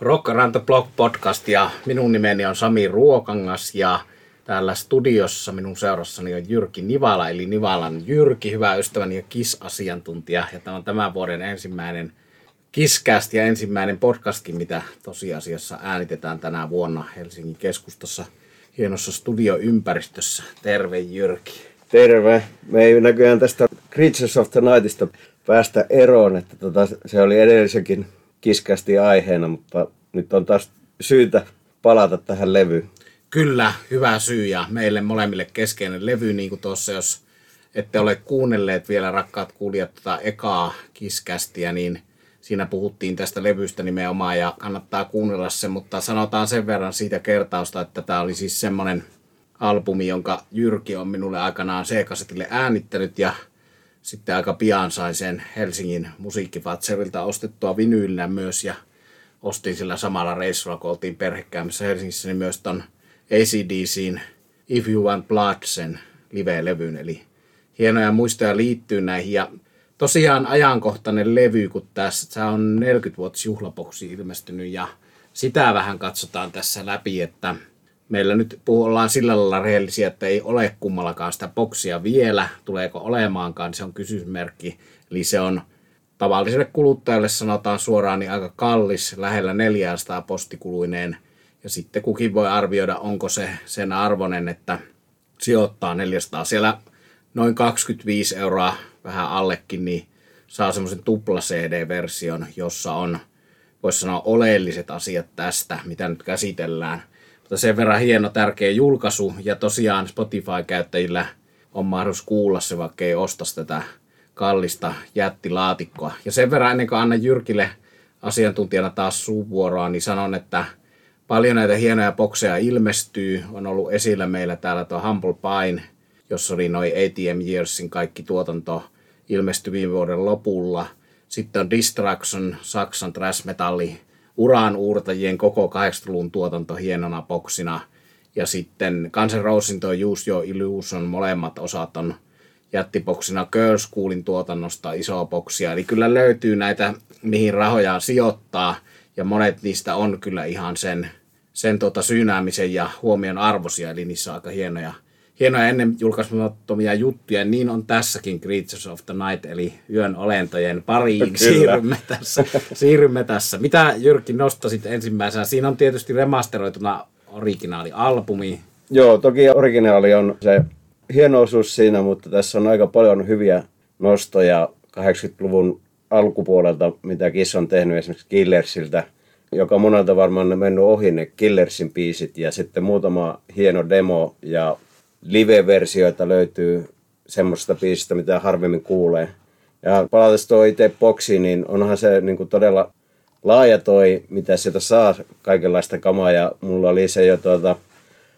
Rock Around the Block podcast ja minun nimeni on Sami Ruokangas ja täällä studiossa minun seurassani on Jyrki Nivala eli Nivalan Jyrki, hyvä ystäväni ja KIS-asiantuntija ja tämä on tämän vuoden ensimmäinen Kiscast ja ensimmäinen podcastkin, mitä tosiasiassa äänitetään tänä vuonna Helsingin keskustassa hienossa studioympäristössä. Terve Jyrki. Terve. Me ei näköjään tästä Creatures of the Nightista päästä eroon, että tota, se oli edellisenkin kiskästi aiheena, mutta nyt on taas syytä palata tähän levyyn. Kyllä, hyvä syy ja meille molemmille keskeinen levy, niin kuin tuossa, jos ette ole kuunnelleet vielä rakkaat kuulijat tota ekaa kiskästiä, niin siinä puhuttiin tästä levystä nimenomaan ja kannattaa kuunnella se, mutta sanotaan sen verran siitä kertausta, että tämä oli siis semmoinen albumi, jonka Jyrki on minulle aikanaan C-kasetille äänittänyt ja sitten aika pian sain sen Helsingin musiikkifatserilta ostettua vinyylinä myös ja ostin sillä samalla reissulla, kun oltiin perhekäymässä Helsingissä, niin myös ton ACDCin If You Want Blood sen live-levyn, eli hienoja muistoja liittyy näihin ja tosiaan ajankohtainen levy, kun tässä on 40 vuotta juhlaboksi ilmestynyt ja sitä vähän katsotaan tässä läpi, että meillä nyt ollaan sillä lailla rehellisiä, että ei ole kummallakaan sitä boksia vielä. Tuleeko olemaankaan, se on kysymysmerkki. Eli se on tavalliselle kuluttajalle sanotaan suoraan niin aika kallis, lähellä 400 postikuluineen. Ja sitten kukin voi arvioida, onko se sen arvoinen, että sijoittaa 400. Siellä noin 25 euroa vähän allekin, niin saa semmoisen tupla CD-version, jossa on, voisi sanoa, oleelliset asiat tästä, mitä nyt käsitellään. Mutta sen verran hieno, tärkeä julkaisu, ja tosiaan Spotify-käyttäjillä on mahdollisuus kuulla se, vaikka ei ostaisi tätä kallista jättilaatikkoa. Ja sen verran ennen kuin annan Jyrkille asiantuntijana taas suuvuoroa, niin sanon, että paljon näitä hienoja bokseja ilmestyy. On ollut esillä meillä täällä tuo Humble Pine, jossa oli noin ATM Yearsin kaikki tuotanto ilmestyi viime vuoden lopulla. Sitten on Distraction, Saksan thrash metalli, uraan uurtajien koko 80-luvun tuotanto hienona boksina. Ja sitten Guns N' Rosesin tuo Use Your Illusion, molemmat osat on jättiboksina Girl Schoolin tuotannosta isoa boksia. Eli kyllä löytyy näitä, mihin rahoja sijoittaa. Ja monet niistä on kyllä ihan sen, sen tuota syynäämisen ja huomion arvoisia, eli niissä on aika hienoja hienoja ennen julkaismattomia juttuja, niin on tässäkin Creatures of the Night, eli yön olentojen pariin siirrymme tässä, siirrymme tässä. Mitä Jyrki nostasit ensimmäisenä? Siinä on tietysti remasteroituna originaali-albumi. Joo, toki originaali on se hieno osuus siinä, mutta tässä on aika paljon hyviä nostoja 80-luvun alkupuolelta, mitä Kiss on tehnyt esimerkiksi Killersiltä, joka monelta varmaan on mennyt ohi ne Killersin biisit ja sitten muutama hieno demo ja live-versioita löytyy semmoista biisistä, mitä harvemmin kuulee. Ja palatessa tuo itse boksi, niin onhan se niin kuin todella laaja toi, mitä sieltä saa kaikenlaista kamaa. Ja mulla oli se jo tuota,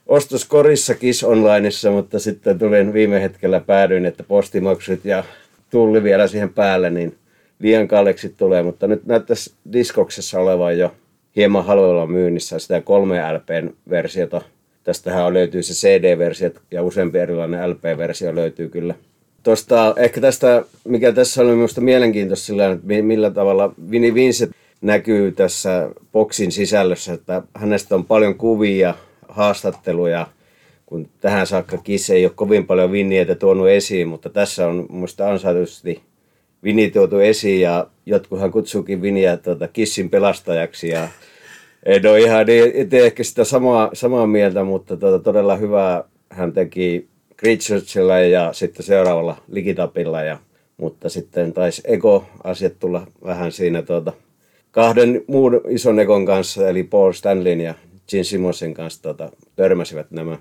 ostoskorissa Kiss Onlineissa, mutta sitten tulin viime hetkellä päädyin, että postimaksut ja tulli vielä siihen päälle, niin liian kalleksi tulee. Mutta nyt näyttäisi diskoksessa olevan jo hieman halvalla myynnissä sitä 3 LPn versiota Tästähän löytyy se CD-versio ja useampi erilainen LP-versio löytyy kyllä. Tuosta, ehkä tästä, mikä tässä oli minusta mielenkiintoista sillä, että millä tavalla Vini Vincent näkyy tässä boksin sisällössä, että hänestä on paljon kuvia, haastatteluja, kun tähän saakka Kiss ei ole kovin paljon Vinnietä tuonut esiin, mutta tässä on minusta ansaitusti Vini tuotu esiin ja jotkuthan kutsuukin Viniä tuota, Kissin pelastajaksi ja en ole ihan niin, itse ehkä sitä samaa, samaa mieltä, mutta tuota, todella hyvää hän teki Creaturesilla ja sitten seuraavalla Ligitapilla. Ja, mutta sitten taisi ego-asiat tulla vähän siinä tuota, kahden muun ison ekon kanssa, eli Paul Stanleyn ja Gene Simonsin kanssa tuota, törmäsivät nämä.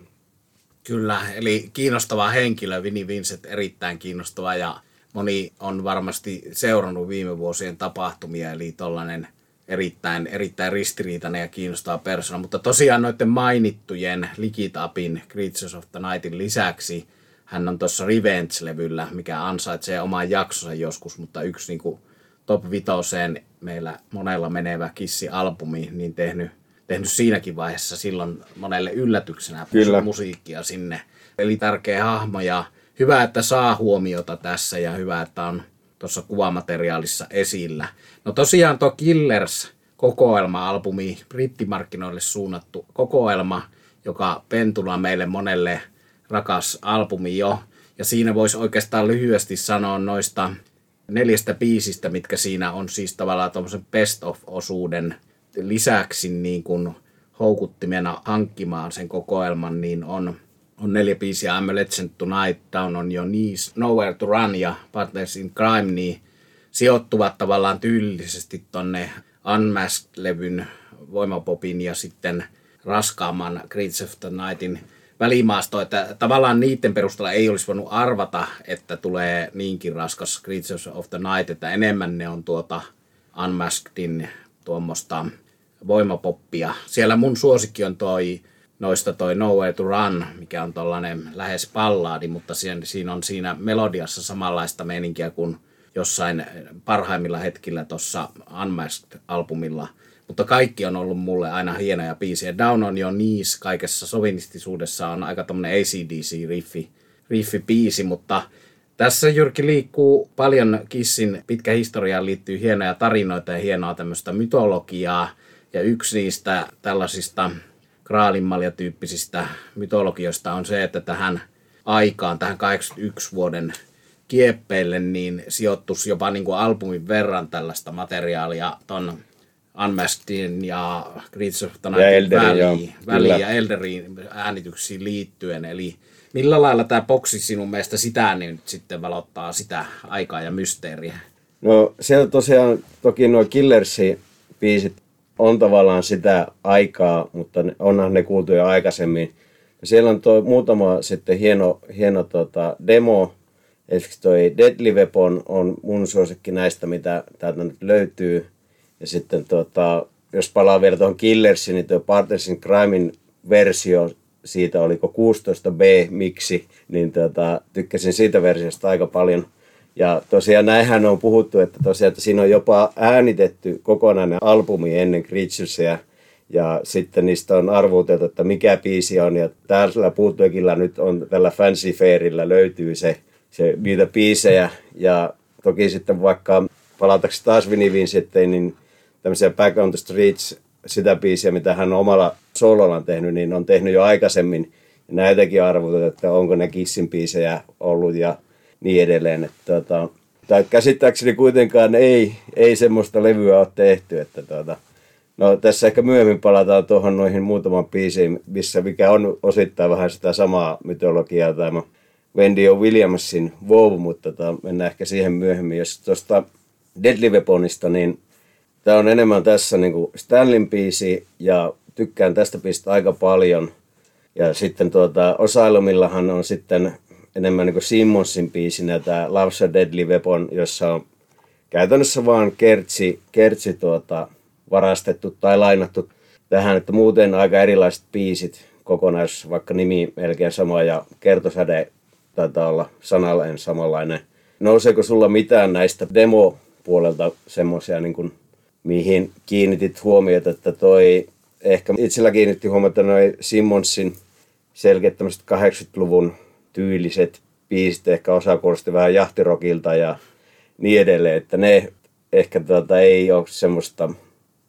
Kyllä, eli kiinnostava henkilö, Vinnie Vincent, erittäin kiinnostava ja moni on varmasti seurannut viime vuosien tapahtumia, eli tuollainen – erittäin, erittäin ristiriitainen ja kiinnostava persona. Mutta tosiaan noiden mainittujen Likitapin Creatures of the Nightin lisäksi hän on tuossa Revenge-levyllä, mikä ansaitsee oman jaksonsa joskus, mutta yksi niin kuin top vitoseen meillä monella menevä Kissi-albumi, niin tehnyt, tehnyt siinäkin vaiheessa silloin monelle yllätyksenä Kyllä. musiikkia sinne. Eli tärkeä hahmo ja hyvä, että saa huomiota tässä ja hyvä, että on tuossa kuvamateriaalissa esillä. No tosiaan tuo Killers kokoelma-albumi, brittimarkkinoille suunnattu kokoelma, joka pentuna meille monelle rakas albumi jo. Ja siinä voisi oikeastaan lyhyesti sanoa noista neljästä biisistä, mitkä siinä on siis tavallaan tuommoisen best of-osuuden lisäksi niin kuin houkuttimena hankkimaan sen kokoelman, niin on, on neljä biisiä I'm a Legend Tonight, Down on Your Knees, Nowhere to Run ja Partners in Crime, niin sijoittuvat tavallaan tyylillisesti tonne Unmasked-levyn voimapopin ja sitten raskaamman Creeds of the Nightin välimaasto, että tavallaan niiden perusteella ei olisi voinut arvata, että tulee niinkin raskas Creatures of the Night, että enemmän ne on tuota Unmaskedin tuommoista voimapoppia. Siellä mun suosikki on toi noista toi Nowhere to Run, mikä on tollanen lähes pallaadi, mutta siinä, siinä on siinä melodiassa samanlaista meininkiä kuin jossain parhaimmilla hetkillä tuossa Unmasked-albumilla. Mutta kaikki on ollut mulle aina hienoja biisejä. Down on Your Knees kaikessa sovinistisuudessa on aika tommonen ACDC-riffi, riffi-biisi, mutta tässä Jyrki liikkuu paljon Kissin pitkä historiaan liittyy hienoja tarinoita ja hienoa tämmöistä mytologiaa. Ja yksi niistä tällaisista kraalinmalja-tyyppisistä mytologioista on se, että tähän aikaan, tähän 81 vuoden kieppeille, niin sijoittuisi jopa niin kuin albumin verran tällaista materiaalia ton Unmaskedin ja Creeds of the Night väliin, väliin ja Elderin äänityksiin liittyen. Eli millä lailla tämä boksi sinun mielestä sitä niin nyt sitten valottaa sitä aikaa ja mysteeriä? No siellä tosiaan toki nuo Killersi biisit on tavallaan sitä aikaa, mutta onhan ne kuultu jo aikaisemmin. Siellä on toi muutama sitten hieno, hieno tota demo, Esimerkiksi toi Deadly Weapon on mun suosikki näistä, mitä täältä nyt löytyy. Ja sitten tota, jos palaa vielä tuohon Killersiin, niin tuo Partners in Crimein versio siitä oliko 16b miksi, niin tota, tykkäsin siitä versiosta aika paljon. Ja tosiaan näinhän on puhuttu, että tosiaan että siinä on jopa äänitetty kokonainen albumi ennen Creaturesia, ja sitten niistä on arvuuteltu, että mikä biisi on, ja täällä puuttuekilla nyt on tällä Fancy Fairillä löytyy se se, niitä biisejä. Ja toki sitten vaikka palataanko taas Viniviin sitten, niin tämmöisiä Back on the Streets, sitä biisiä, mitä hän omalla solollaan tehnyt, niin on tehnyt jo aikaisemmin. Ja näitäkin arvotet, että onko ne Kissin biisejä ollut ja niin edelleen. Että, tota, tai käsittääkseni kuitenkaan ei, ei semmoista levyä ole tehty. Että, tota, no, tässä ehkä myöhemmin palataan tuohon noihin muutaman biisiin, missä mikä on osittain vähän sitä samaa mytologiaa. Tai Wendy O. Williamsin Wow, mutta tota, mennään ehkä siihen myöhemmin. Jos tuosta Deadly Weaponista, niin tämä on enemmän tässä niin kuin Stanlin biisi ja tykkään tästä biisistä aika paljon. Ja sitten tuota, Osailummillahan on sitten enemmän niin kuin Simmonsin biisinä tämä Love's a Deadly Weapon, jossa on käytännössä vaan kertsi, kertsi tuota, varastettu tai lainattu tähän, että muuten aika erilaiset biisit kokonaisuus, vaikka nimi melkein sama ja kertosäde taitaa olla sanalleen samanlainen. Nouseeko sulla mitään näistä demo-puolelta semmoisia, niin mihin kiinnitit huomiota, että toi, ehkä itsellä kiinnitti huomiota noin Simmonsin selkeät 80-luvun tyyliset biisit, ehkä osa kuulosti vähän jahtirokilta ja niin edelleen, että ne ehkä tuota, ei ole semmoista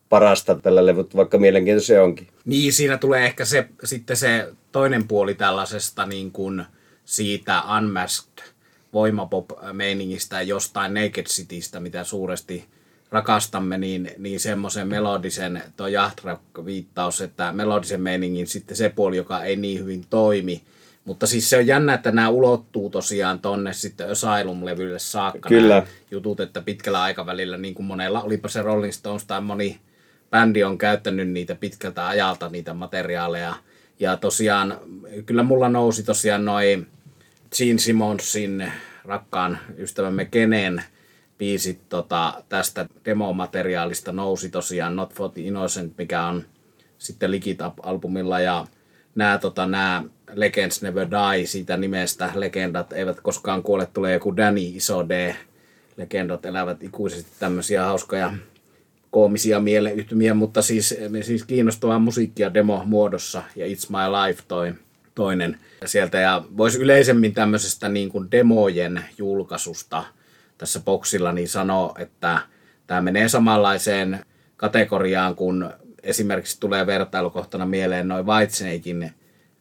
parasta tällä levyt, vaikka mielenkiintoisia onkin. Niin, siinä tulee ehkä se, sitten se toinen puoli tällaisesta niin kuin, siitä Unmasked voimapop-meiningistä jostain Naked Citystä, mitä suuresti rakastamme, niin, niin semmoisen melodisen, tuo Jahtrack-viittaus, että melodisen meiningin sitten se puoli, joka ei niin hyvin toimi. Mutta siis se on jännä, että nämä ulottuu tosiaan tonne sitten Asylum-levylle saakka. Kyllä. jutut, että pitkällä aikavälillä, niin kuin monella, olipa se Rolling Stones tai moni bändi on käyttänyt niitä pitkältä ajalta, niitä materiaaleja – ja tosiaan, kyllä mulla nousi tosiaan noin Gene Simonsin rakkaan ystävämme Kenen biisit tota, tästä demomateriaalista nousi tosiaan Not for the Innocent, mikä on sitten Lick albumilla ja nämä, tota, nämä Legends Never Die siitä nimestä, legendat eivät koskaan kuole, tulee joku Danny Iso D, legendat elävät ikuisesti tämmöisiä hauskoja koomisia mieleyhtymiä, mutta siis, siis kiinnostavaa musiikkia demo-muodossa ja It's My Life toi toinen sieltä. Ja voisi yleisemmin tämmöisestä niin kuin demojen julkaisusta tässä boksilla niin sanoa, että tämä menee samanlaiseen kategoriaan, kun esimerkiksi tulee vertailukohtana mieleen noin Whitesnakein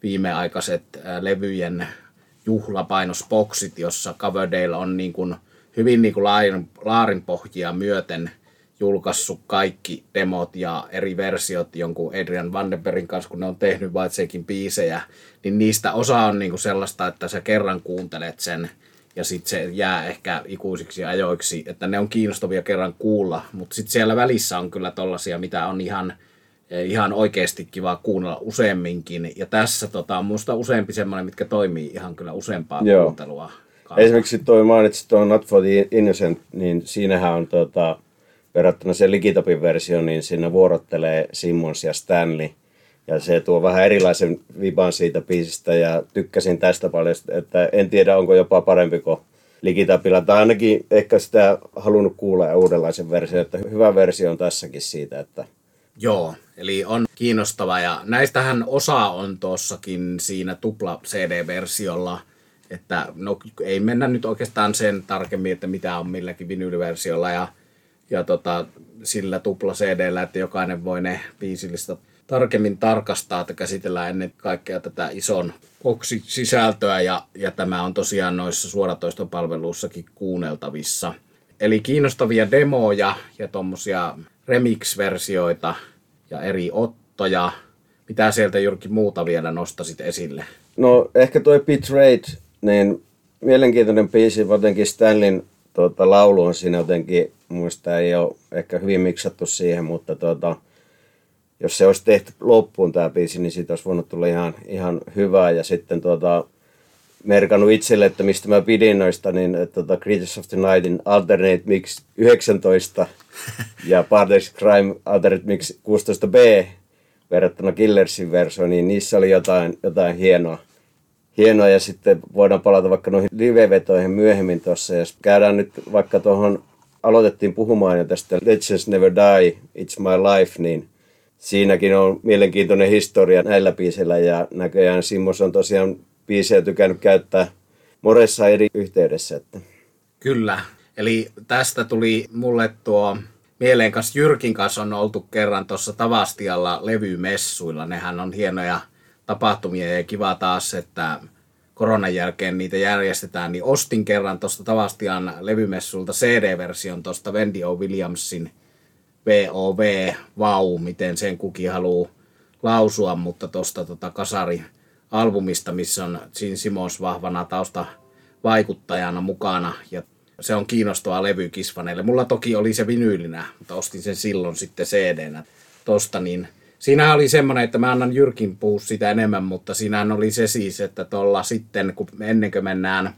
viimeaikaiset levyjen juhlapainosboksit, jossa Coverdale on niin kuin hyvin niin kuin laarin, laarinpohjia myöten julkaissut kaikki demot ja eri versiot jonkun Adrian Vandenbergin kanssa, kun ne on tehnyt Whitesnakein biisejä, niin niistä osa on niin kuin sellaista, että sä kerran kuuntelet sen ja sitten se jää ehkä ikuisiksi ajoiksi, että ne on kiinnostavia kerran kuulla, mutta sitten siellä välissä on kyllä tollasia, mitä on ihan, ihan oikeasti kiva kuunnella useamminkin. Ja tässä tota, on minusta useampi semmoinen, mitkä toimii ihan kyllä useampaa Joo. kuuntelua. Kanssa. Esimerkiksi toi mainitsit tuon Not for the Innocent, niin siinähän on tota, verrattuna se Ligitopin versio, niin siinä vuorottelee Simmons ja Stanley – ja se tuo vähän erilaisen viban siitä biisistä ja tykkäsin tästä paljon, että en tiedä onko jopa parempi kuin Ligitapilla, tai ainakin ehkä sitä halunnut kuulla ja uudenlaisen version, että hyvä versio on tässäkin siitä, että Joo, eli on kiinnostava ja näistähän osa on tuossakin siinä tupla CD-versiolla, että no ei mennä nyt oikeastaan sen tarkemmin, että mitä on milläkin vinyyliversiolla ja, ja tota, sillä tupla CD-llä, että jokainen voi ne biisillistä tarkemmin tarkastaa, että käsitellään ennen kaikkea tätä ison sisältöä ja, ja tämä on tosiaan noissa suoratoistopalveluissakin kuunneltavissa. Eli kiinnostavia demoja ja tuommoisia remix-versioita ja eri ottoja. Mitä sieltä Jyrki muuta vielä nostasit esille? No ehkä toi Betrayed, niin mielenkiintoinen biisi, jotenkin Stanlin tuota, laulu on siinä jotenkin, muista ei ole ehkä hyvin miksattu siihen, mutta tuota, jos se olisi tehty loppuun tämä biisi, niin siitä olisi voinut tulla ihan, ihan hyvää. Ja sitten tuota, merkannut itselle, että mistä mä pidin noista, niin että tuota, Creatures of the Nightin Alternate Mix 19 ja Partners Crime Alternate Mix 16b verrattuna Killersin versioon, niin niissä oli jotain, jotain hienoa. Hienoa ja sitten voidaan palata vaikka noihin live-vetoihin myöhemmin tuossa. Jos käydään nyt vaikka tuohon, aloitettiin puhumaan jo tästä Legends Never Die, It's My Life, niin siinäkin on mielenkiintoinen historia näillä biisillä ja näköjään Simmos on tosiaan biisejä tykännyt käyttää moressa eri yhteydessä. Että. Kyllä, eli tästä tuli mulle tuo mieleen kanssa Jyrkin kanssa on oltu kerran tuossa Tavastialla levymessuilla. Nehän on hienoja tapahtumia ja kiva taas, että koronan jälkeen niitä järjestetään, niin ostin kerran tuosta Tavastian levymessulta CD-version tuosta Wendy O. Williamsin VOV, vau, miten sen kukin haluaa lausua, mutta tuosta tota kasari-albumista, missä on Gene Simons vahvana tausta vaikuttajana mukana ja se on kiinnostava levy kisvaneille. Mulla toki oli se vinyylinä, mutta ostin sen silloin sitten CD-nä tosta, niin Siinä oli semmoinen, että mä annan Jyrkin puhua sitä enemmän, mutta siinä oli se siis, että tuolla sitten, kun ennen kuin mennään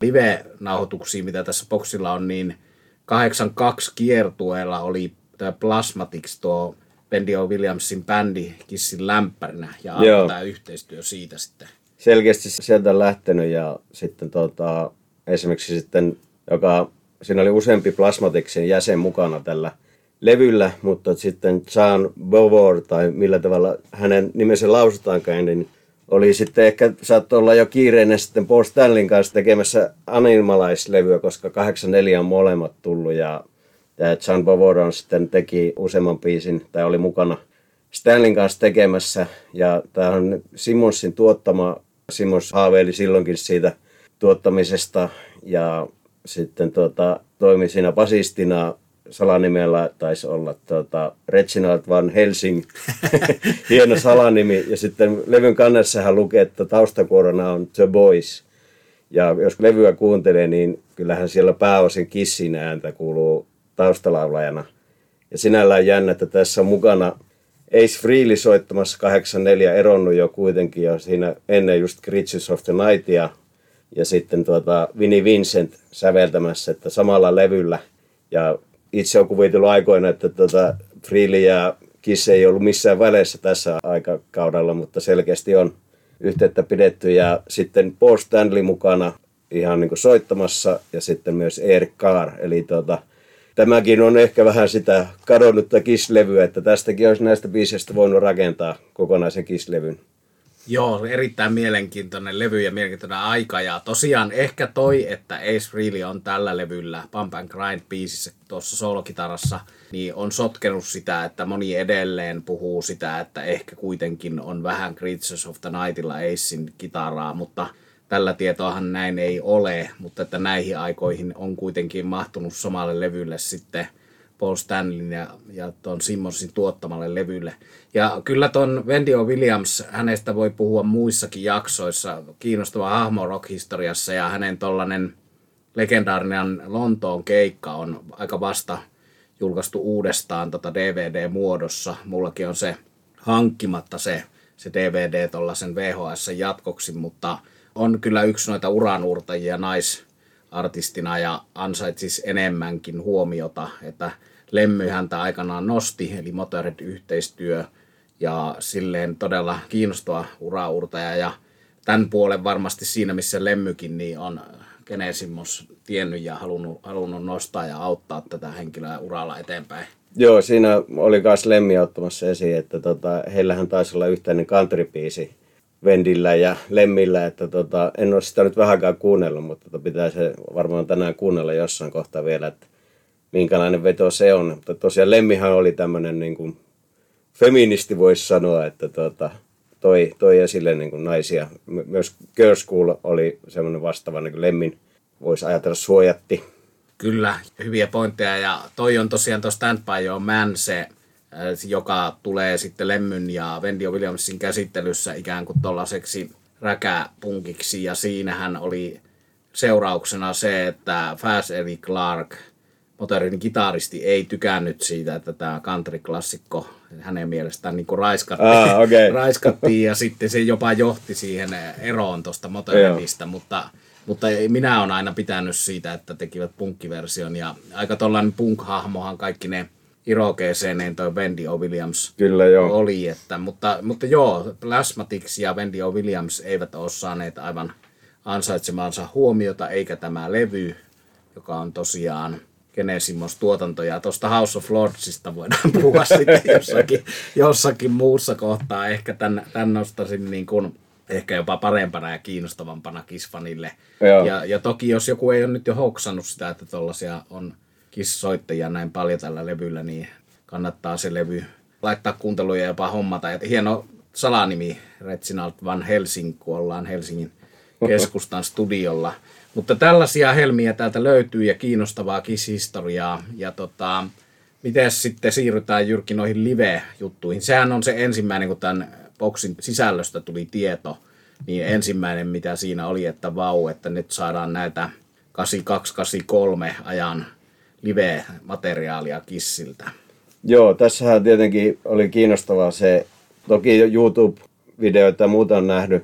live-nauhoituksiin, mitä tässä boksilla on, niin 82 kiertueella oli tämä Plasmatics, tuo Bendio Williamsin bändi Kissin lämpärinä ja alkoi tämä yhteistyö siitä sitten. Selkeästi sieltä on lähtenyt ja sitten tota, esimerkiksi sitten, joka, siinä oli useampi Plasmaticsin jäsen mukana tällä levyllä, mutta sitten John Bovor tai millä tavalla hänen nimensä lausutaankaan, niin oli sitten ehkä, saattoi olla jo kiireinen sitten Paul Stanlin kanssa tekemässä Animalize-levyä, koska 84 on molemmat tullut ja ja John Bovoron sitten teki useamman biisin, tai oli mukana Stanlin kanssa tekemässä. Ja tämä on Simonsin tuottama. Simons haaveili silloinkin siitä tuottamisesta ja sitten tuota, toimi siinä basistina salanimellä taisi olla tuota, Reginald Van Helsing, hieno salanimi. Ja sitten levyn kannessahan lukee, että taustakuorona on The Boys. Ja jos levyä kuuntelee, niin kyllähän siellä pääosin kissin ääntä kuuluu taustalaulajana. Ja sinällään jännä, että tässä on mukana Ace Freely soittamassa 84, eronnut jo kuitenkin jo siinä ennen just Creatures of the Nightia. Ja sitten tuota Vinnie Vincent säveltämässä, että samalla levyllä. Ja itse on kuvitellut aikoina, että tuota Freely ja Kiss ei ollut missään väleissä tässä aikakaudella, mutta selkeästi on yhteyttä pidetty. Ja sitten Paul Stanley mukana ihan niin soittamassa ja sitten myös Eric Carr. Eli tuota, tämäkin on ehkä vähän sitä kadonnutta kislevyä, että tästäkin olisi näistä biiseistä voinut rakentaa kokonaisen kislevyn. Joo, erittäin mielenkiintoinen levy ja mielenkiintoinen aika. Ja tosiaan ehkä toi, että Ace Frehley on tällä levyllä Pump and Grind biisissä tuossa solokitarassa, niin on sotkenut sitä, että moni edelleen puhuu sitä, että ehkä kuitenkin on vähän Creatures of the Nightilla Acein kitaraa, mutta tällä tietoahan näin ei ole, mutta että näihin aikoihin on kuitenkin mahtunut samalle levylle sitten – Paul Stanleyn ja, ja tuon Simmonsin tuottamalle levylle. Ja kyllä tuon Wendy O. Williams, hänestä voi puhua muissakin jaksoissa, kiinnostava hahmo rock-historiassa ja hänen tollanen legendaarinen Lontoon keikka on aika vasta julkaistu uudestaan tota DVD-muodossa. Mullakin on se hankkimatta se, se DVD tuollaisen VHS-jatkoksi, mutta on kyllä yksi noita uranuurtajia nais, artistina ja ansaitsisi enemmänkin huomiota, että Lemmy häntä aikanaan nosti, eli Motorhead-yhteistyö ja silleen todella kiinnostava uraurtaja ja tämän puolen varmasti siinä, missä Lemmykin, niin on Genesimos tiennyt ja halunnut, halunnut nostaa ja auttaa tätä henkilöä uralla eteenpäin. Joo, siinä oli myös Lemmi ottamassa esiin, että tota, heillähän taisi olla yhteinen country Vendillä ja Lemmillä, että tota, en ole sitä nyt vähänkään kuunnellut, mutta tota, pitää se varmaan tänään kuunnella jossain kohtaa vielä, että minkälainen veto se on. Mutta tosiaan Lemmihan oli tämmöinen niin kuin, feministi voisi sanoa, että tota, toi, toi esille niin kuin naisia. Myös Girls School oli semmoinen vastaava, niin kuin Lemmin voisi ajatella suojatti. Kyllä, hyviä pointteja ja toi on tosiaan tuo Stand By Your Man se joka tulee sitten Lemmyn ja Wendy Williamsin käsittelyssä ikään kuin tollaiseksi räkäpunkiksi. Ja siinähän oli seurauksena se, että Fast Eddie Clark, modernin kitaristi, ei tykännyt siitä, että tämä country-klassikko hänen mielestään niin raiskattiin, ah, okay. raiskattiin ja sitten se jopa johti siihen eroon tuosta modernista, mutta mutta minä olen aina pitänyt siitä, että tekivät punkkiversion. Ja aika tollainen punk-hahmohan kaikki ne Irokeeseen toi Wendy O. Williams Kyllä, joo. oli. Että, mutta, mutta joo, Plasmatics ja Wendy O. Williams eivät ole saaneet aivan ansaitsemaansa huomiota, eikä tämä levy, joka on tosiaan Genesimos tuotanto. Ja tuosta House of Lordsista voidaan puhua sitten jossakin, jossakin muussa kohtaa. Ehkä tämän, tämän nostaisin niin kuin, ehkä jopa parempana ja kiinnostavampana kisfanille. Ja, ja toki jos joku ei ole nyt jo hoksannut sitä, että tuollaisia on kissoittajia näin paljon tällä levyllä, niin kannattaa se levy laittaa kuunteluja ja jopa hommata. Ja hieno salanimi Reginald Van Helsing, kun ollaan Helsingin keskustan studiolla. Mutta tällaisia helmiä täältä löytyy ja kiinnostavaa kishistoriaa. Ja tota, miten sitten siirrytään Jyrki noihin live-juttuihin? Sehän on se ensimmäinen, kun tämän boksin sisällöstä tuli tieto, niin ensimmäinen mitä siinä oli, että vau, että nyt saadaan näitä 8283 ajan live-materiaalia Kissiltä. Joo, tässähän tietenkin oli kiinnostavaa se, toki YouTube-videoita ja muuta on nähnyt,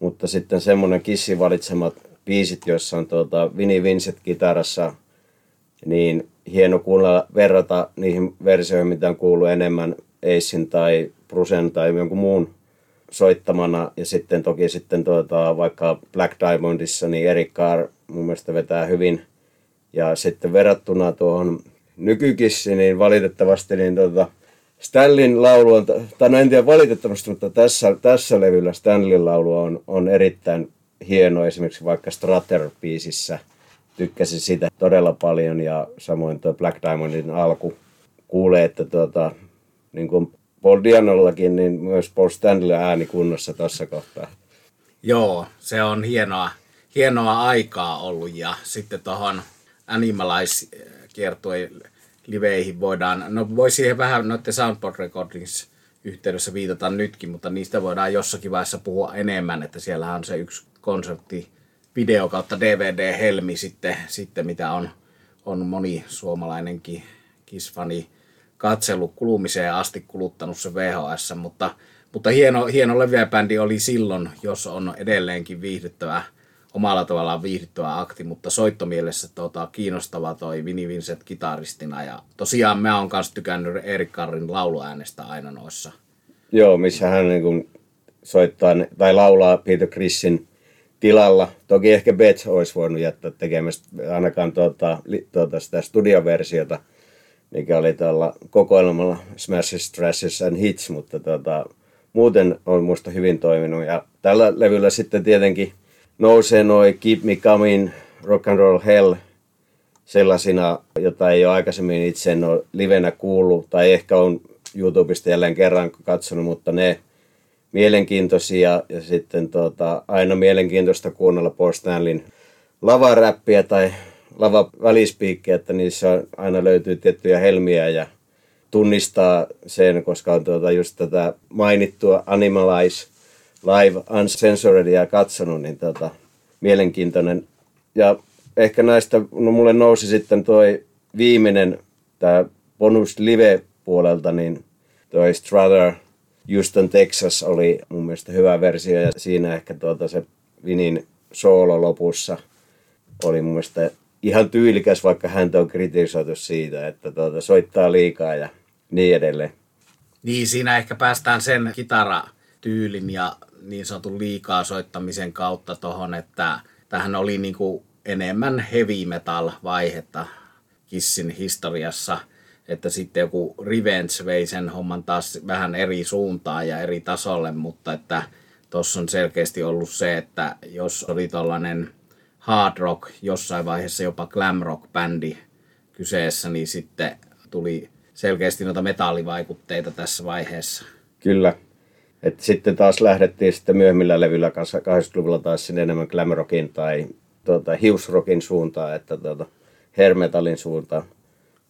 mutta sitten semmoinen Kissin valitsemat biisit, joissa on tuota Vini Vincent kitarassa, niin hieno kuunnella verrata niihin versioihin, mitä on kuullut enemmän Acein tai Brusen tai jonkun muun soittamana. Ja sitten toki sitten tuota, vaikka Black Diamondissa, niin Eric Carr mun mielestä vetää hyvin ja sitten verrattuna tuohon nykykissiin, niin valitettavasti niin tota, Stanlin laulu on, tai no en tiedä valitettavasti, mutta tässä, tässä levyllä Stanlin laulu on, on erittäin hieno, esimerkiksi vaikka Strater-biisissä tykkäsin sitä todella paljon ja samoin tuo Black Diamondin alku kuulee, että tuota, niin kuin Paul Dianollakin, niin myös Paul Stanley ääni kunnossa tuossa kohtaa. Joo, se on hienoa, hienoa aikaa ollut ja sitten tuohon Animalize kiertue liveihin voidaan, no voi siihen vähän noiden Soundboard Recordings yhteydessä viitata nytkin, mutta niistä voidaan jossakin vaiheessa puhua enemmän, että siellä on se yksi konsertti video kautta DVD-helmi sitten, sitten mitä on, on moni suomalainenkin kisfani katsellut kulumiseen asti kuluttanut se VHS, mutta, mutta hieno, hieno leviäbändi oli silloin, jos on edelleenkin viihdyttävä omalla tavallaan viihdyttävä akti, mutta soittomielessä tota, kiinnostava toi Vini Vincent kitaristina. Ja tosiaan mä oon kanssa tykännyt Erik Karrin lauluäänestä aina noissa. Joo, missä hän niin kuin soittaa tai laulaa Peter Chrisin tilalla. Toki ehkä Beth olisi voinut jättää tekemästä ainakaan tuota, tuota sitä studioversiota, mikä oli tuolla kokoelmalla Smashes, Trashes and Hits, mutta tuota, muuten on muista hyvin toiminut. Ja tällä levyllä sitten tietenkin nousee noin Keep Me Coming, Rock and Roll Hell sellaisina, jota ei ole aikaisemmin itse en ole livenä kuullut, tai ehkä on YouTubesta jälleen kerran katsonut, mutta ne mielenkiintoisia ja sitten tuota, aina mielenkiintoista kuunnella Paul Stanleyn lavaräppiä tai lava välispiikkiä, että niissä aina löytyy tiettyjä helmiä ja tunnistaa sen, koska on tuota just tätä mainittua Animalize Live Uncensoredia katsonut, niin tuota, mielenkiintoinen. Ja ehkä näistä, no mulle nousi sitten toi viimeinen, tämä bonus live puolelta, niin toi Struther Houston, Texas oli mun mielestä hyvä versio ja siinä ehkä tuota se Vinin soolo lopussa oli mun mielestä ihan tyylikäs, vaikka häntä on kritisoitu siitä, että tuota, soittaa liikaa ja niin edelleen. Niin, siinä ehkä päästään sen kitaratyylin ja niin sanotun liikaa soittamisen kautta tuohon, että tähän oli niin kuin enemmän heavy metal vaihetta Kissin historiassa, että sitten joku Revenge vei sen homman taas vähän eri suuntaan ja eri tasolle, mutta että tuossa on selkeästi ollut se, että jos oli tällainen hard rock, jossain vaiheessa jopa glam rock bändi kyseessä, niin sitten tuli selkeästi noita metallivaikutteita tässä vaiheessa. Kyllä. Et sitten taas lähdettiin sitten myöhemmillä levyillä 80-luvulla taas sinne enemmän glam rockin tai tuota, hiusrockin suuntaan, että tuota, hair metalin suuntaan.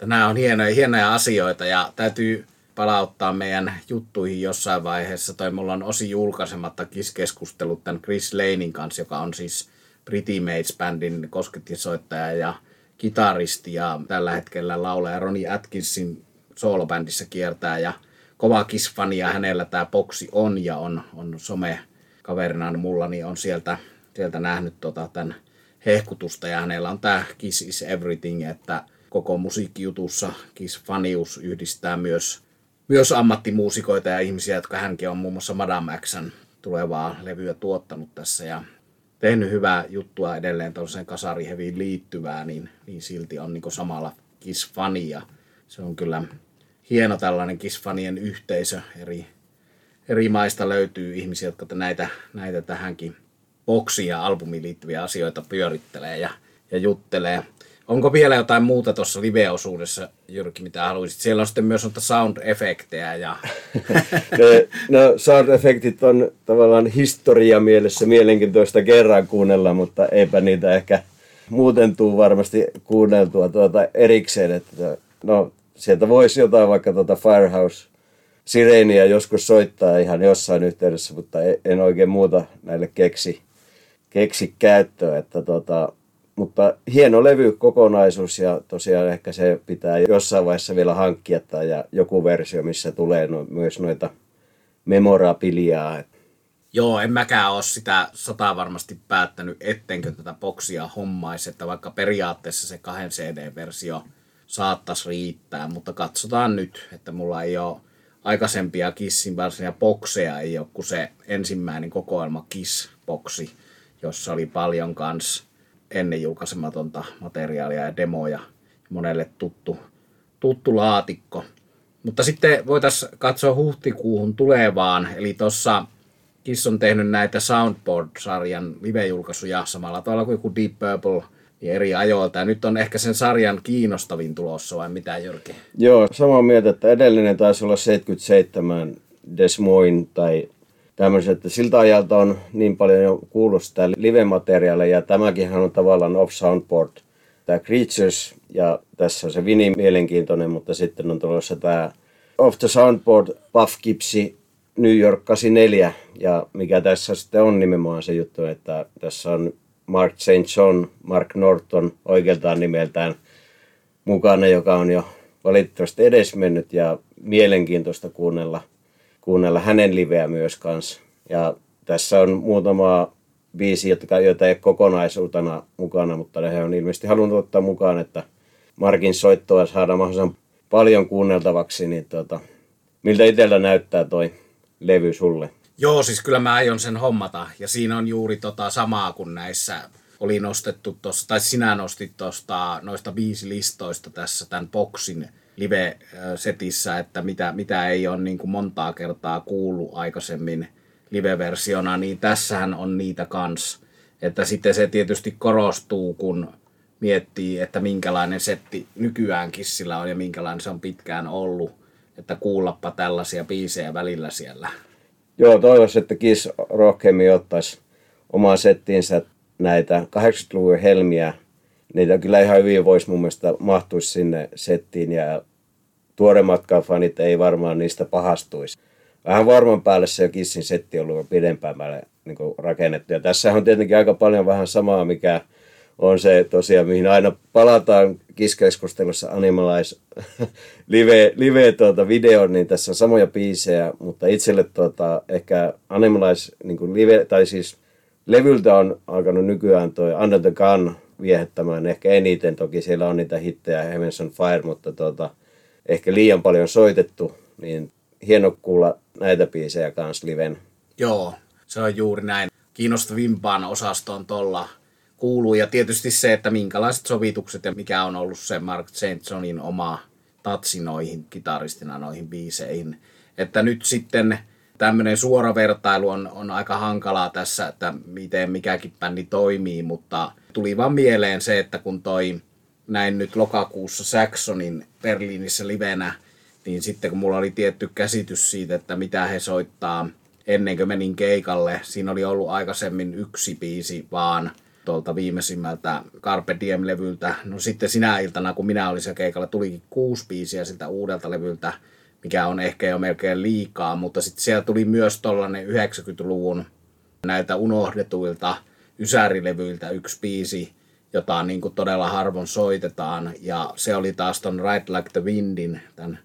Nämä on hienoja, hienoja asioita ja täytyy palauttaa meidän juttuihin jossain vaiheessa. Toi mulla on osi julkaisematta keskustelut tämän Chris Lanein kanssa, joka on siis Pretty Mates-bändin koskettisoittaja ja kitaristi ja tällä hetkellä laulaja Ronnie Atkinsin soolobändissä kiertää ja kova Kiss-fani ja hänellä tämä boksi on ja on, on some kaverina mulla, niin on sieltä, sieltä nähnyt tota, tämän hehkutusta ja hänellä on tämä Kiss is Everything, että koko musiikkijutussa Kiss-fanius yhdistää myös, myös ammattimuusikoita ja ihmisiä, jotka hänkin on muun muassa Madame Xn tulevaa levyä tuottanut tässä ja tehnyt hyvää juttua edelleen tuollaiseen kasariheviin liittyvää, niin, niin silti on niin samalla Kiss-fani se on kyllä hieno tällainen Kiss-fanien yhteisö. Eri, eri maista löytyy ihmisiä, jotka näitä, näitä tähänkin boksiin ja albumiin liittyviä asioita pyörittelee ja, ja juttelee. Onko vielä jotain muuta tuossa live-osuudessa, Jyrki, mitä haluaisit? Siellä on sitten myös noita sound-efektejä. Ja... no, no sound-efektit on tavallaan historia mielessä mielenkiintoista kerran kuunnella, mutta eipä niitä ehkä muuten tuu varmasti kuunneltua tuota erikseen. Että, no, sieltä voisi jotain vaikka tuota Firehouse Sireeniä joskus soittaa ihan jossain yhteydessä, mutta en oikein muuta näille keksi, keksi käyttöä. Että tota, mutta hieno levy kokonaisuus ja tosiaan ehkä se pitää jossain vaiheessa vielä hankkia tai ja joku versio, missä tulee no, myös noita memorabiliaa. Joo, en mäkään ole sitä sotaa varmasti päättänyt, ettenkö tätä boksia hommaisi, että vaikka periaatteessa se kahden CD-versio saattaisi riittää, mutta katsotaan nyt, että mulla ei ole aikaisempia Kissin varsinaisia bokseja, ei ole kuin se ensimmäinen kokoelma Kiss-boksi, jossa oli paljon kanssa ennen julkaisematonta materiaalia ja demoja. Monelle tuttu, tuttu laatikko. Mutta sitten voitaisiin katsoa huhtikuuhun tulevaan. Eli tuossa Kiss on tehnyt näitä Soundboard-sarjan live-julkaisuja samalla tavalla kuin Deep Purple niin eri ajoilta. Ja nyt on ehkä sen sarjan kiinnostavin tulossa, vai mitä Jyrki? Joo, samaa mieltä, että edellinen taisi olla 77 Des Moines tai tämmöiset, että siltä ajalta on niin paljon jo kuullut sitä live-materiaalia ja tämäkin on tavallaan off soundboard. Tämä Creatures ja tässä on se Vini mielenkiintoinen, mutta sitten on tulossa tämä off the soundboard Puff Gipsy New York 84 ja mikä tässä sitten on nimenomaan se juttu, että tässä on Mark St. John, Mark Norton oikealtaan nimeltään mukana, joka on jo valitettavasti edesmennyt ja mielenkiintoista kuunnella – kuunnella hänen liveä myös kanssa. Ja tässä on muutama biisi, jotka, joita ei ole kokonaisuutena mukana, mutta he on ilmeisesti halunnut ottaa mukaan, että Markin soittoa saada mahdollisimman paljon kuunneltavaksi, niin tota, miltä itsellä näyttää toi levy sulle? Joo, siis kyllä mä aion sen hommata. Ja siinä on juuri tota samaa kuin näissä oli nostettu tuossa, tai sinä nostit tuosta noista listoista tässä tämän boksin live-setissä, että mitä, mitä ei ole niin kuin montaa kertaa kuullut aikaisemmin live-versiona, niin tässähän on niitä kans. Että sitten se tietysti korostuu, kun miettii, että minkälainen setti nykyään Kissillä on ja minkälainen se on pitkään ollut. Että kuullappa tällaisia biisejä välillä siellä. Joo, toivoisin, että Kiss rohkeammin ottaisi omaan settiinsä näitä 80-luvun helmiä. Niitä kyllä ihan hyvin voisi mun mielestä mahtuisi sinne settiin ja tuorematkaan fanit ei varmaan niistä pahastuisi. Vähän varman päälle se Kissin setti on ollut pidempään niin rakennettu. Ja tässä on tietenkin aika paljon vähän samaa, mikä on se tosiaan, mihin aina palataan kiskeskustelussa Animalize live, live tuota, video, niin tässä on samoja biisejä, mutta itselle tuota, ehkä Animalize niin live, tai siis levyltä on alkanut nykyään toi Under the Gun viehättämään ehkä eniten. Toki siellä on niitä hittejä, Heavens on Fire, mutta tuota, ehkä liian paljon soitettu, niin hieno kuulla näitä biisejä kanssa liven. Joo, se on juuri näin. Kiinnostavimpaan osastoon tuolla kuuluu. Ja tietysti se, että minkälaiset sovitukset ja mikä on ollut se Mark. Johnin oma tatsi noihin kitaristina noihin biiseihin. Että nyt sitten tämmöinen suora vertailu on, on aika hankalaa tässä, että miten mikäkin bändi toimii, mutta tuli vaan mieleen se, että kun toi näin nyt lokakuussa Saxonin Berliinissä livenä, niin sitten kun mulla oli tietty käsitys siitä, että mitä he soittaa ennen kuin menin keikalle, siinä oli ollut aikaisemmin yksi biisi vaan tuolta viimeisimmältä Carpe Diem-levyltä. No sitten sinä iltana, kun minä olin siellä keikalla, tulikin kuusi biisiä siltä uudelta levyltä, mikä on ehkä jo melkein liikaa, mutta sitten siellä tuli myös tuollainen 90-luvun näiltä unohdetuilta ysärilevyiltä yksi biisi, jota niin kuin todella harvoin soitetaan. Ja se oli taas ton Ride Like the Windin, tämän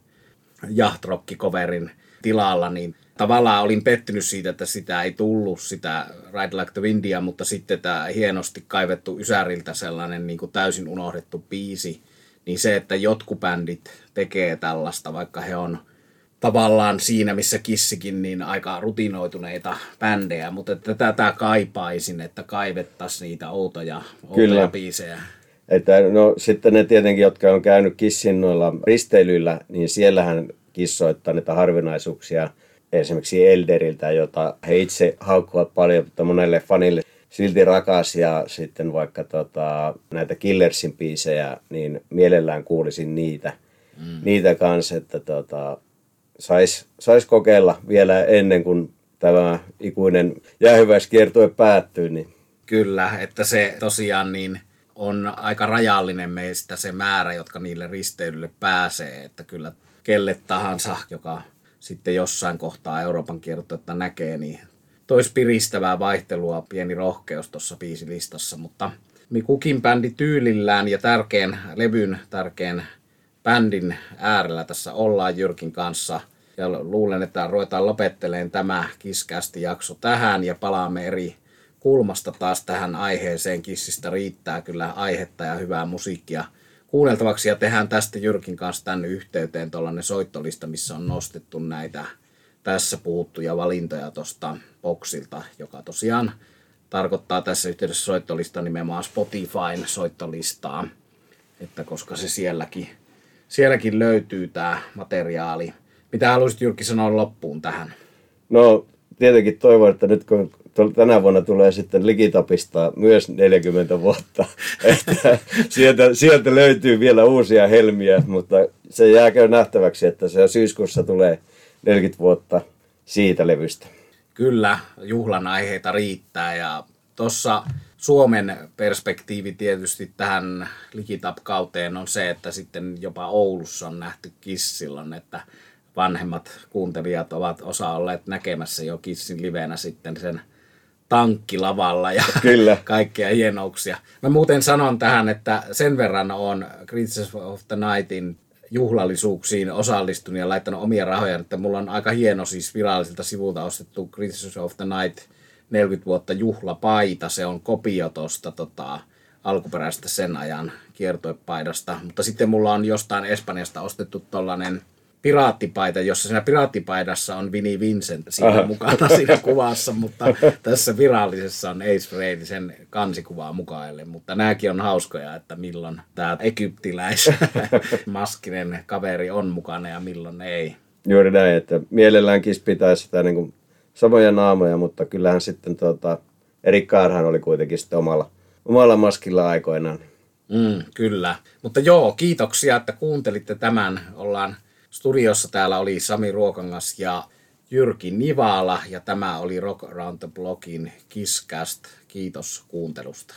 jahtrock-coverin tilalla, niin tavallaan olin pettynyt siitä, että sitä ei tullut, sitä Ride Like the Windia, mutta sitten tämä hienosti kaivettu Ysäriltä sellainen niin kuin täysin unohdettu biisi, niin se, että jotkut bändit tekee tällaista, vaikka he on tavallaan siinä, missä Kissikin, niin aika rutinoituneita bändejä, mutta että tätä kaipaisin, että kaivettaisiin niitä outoja, outoja Kyllä. biisejä. Että no sitten ne tietenkin, jotka on käynyt Kissin noilla risteilyillä, niin siellähän kissoittaa niitä harvinaisuuksia esimerkiksi Elderiltä, jota he itse haukkuvat paljon, mutta monelle fanille silti rakas ja sitten vaikka tota, näitä Killersin biisejä, niin mielellään kuulisin niitä, mm. niitä kanssa, että tota, sais, sais kokeilla vielä ennen kuin tämä ikuinen jäähyväiskiertue päättyy. Niin. Kyllä, että se tosiaan niin on aika rajallinen meistä se määrä, jotka niille risteilylle pääsee, että kyllä kelle tahansa, joka sitten jossain kohtaa Euroopan kiertuetta näkee, niin tois piristävää vaihtelua, pieni rohkeus tuossa biisilistassa, mutta kukin bändi tyylillään ja tärkeän levyn, tärkeän bändin äärellä tässä ollaan Jyrkin kanssa. Ja luulen, että ruvetaan lopetteleen tämä kiskästi jakso tähän ja palaamme eri kulmasta taas tähän aiheeseen. Kissistä riittää kyllä aihetta ja hyvää musiikkia kuunneltavaksi ja tehdään tästä Jyrkin kanssa tänne yhteyteen tuollainen soittolista, missä on nostettu näitä tässä puhuttuja valintoja tuosta boksilta, joka tosiaan tarkoittaa tässä yhteydessä soittolista nimenomaan Spotifyn soittolistaa, että koska se sielläkin, sielläkin löytyy tämä materiaali. Mitä haluaisit Jyrki sanoa loppuun tähän? No tietenkin toivon, että nyt kun tänä vuonna tulee sitten Ligitapista myös 40 vuotta. Että sieltä, sieltä löytyy vielä uusia helmiä, mutta se jääkö nähtäväksi, että se syyskuussa tulee 40 vuotta siitä levystä. Kyllä, juhlan aiheita riittää ja tuossa Suomen perspektiivi tietysti tähän Ligitap-kauteen on se, että sitten jopa Oulussa on nähty Kiss silloin, että vanhemmat kuuntelijat ovat osa olleet näkemässä jo Kissin livenä sitten sen tankkilavalla ja Kyllä. kaikkia hienouksia. Mä muuten sanon tähän, että sen verran on Creatures of the Nightin juhlallisuuksiin osallistunut ja laittanut omia rahoja, että mulla on aika hieno siis virallisilta sivulta ostettu Creatures of the Night 40 vuotta juhlapaita. Se on kopio tosta tota, alkuperäisestä sen ajan kiertoepaidasta. Mutta sitten mulla on jostain Espanjasta ostettu tollanen piraattipaita, jossa siinä piraattipaidassa on Vinnie Vincent siinä Aha. mukana siinä kuvassa, mutta tässä virallisessa on Ace Frehley sen kansikuvaa mukaille. Mutta nämäkin on hauskoja, että milloin tämä egyptiläis maskinen kaveri on mukana ja milloin ei. Juuri näin, että mielelläänkin pitää sitä niin kuin samoja naamoja, mutta kyllähän sitten tuota, Erik Kaarhan oli kuitenkin sitten omalla, omalla maskilla aikoinaan. Mm, kyllä. Mutta joo, kiitoksia, että kuuntelitte tämän. Ollaan studiossa täällä oli Sami Ruokangas ja Jyrki Nivala ja tämä oli Rock Around the Blockin Kisscast. Kiitos kuuntelusta.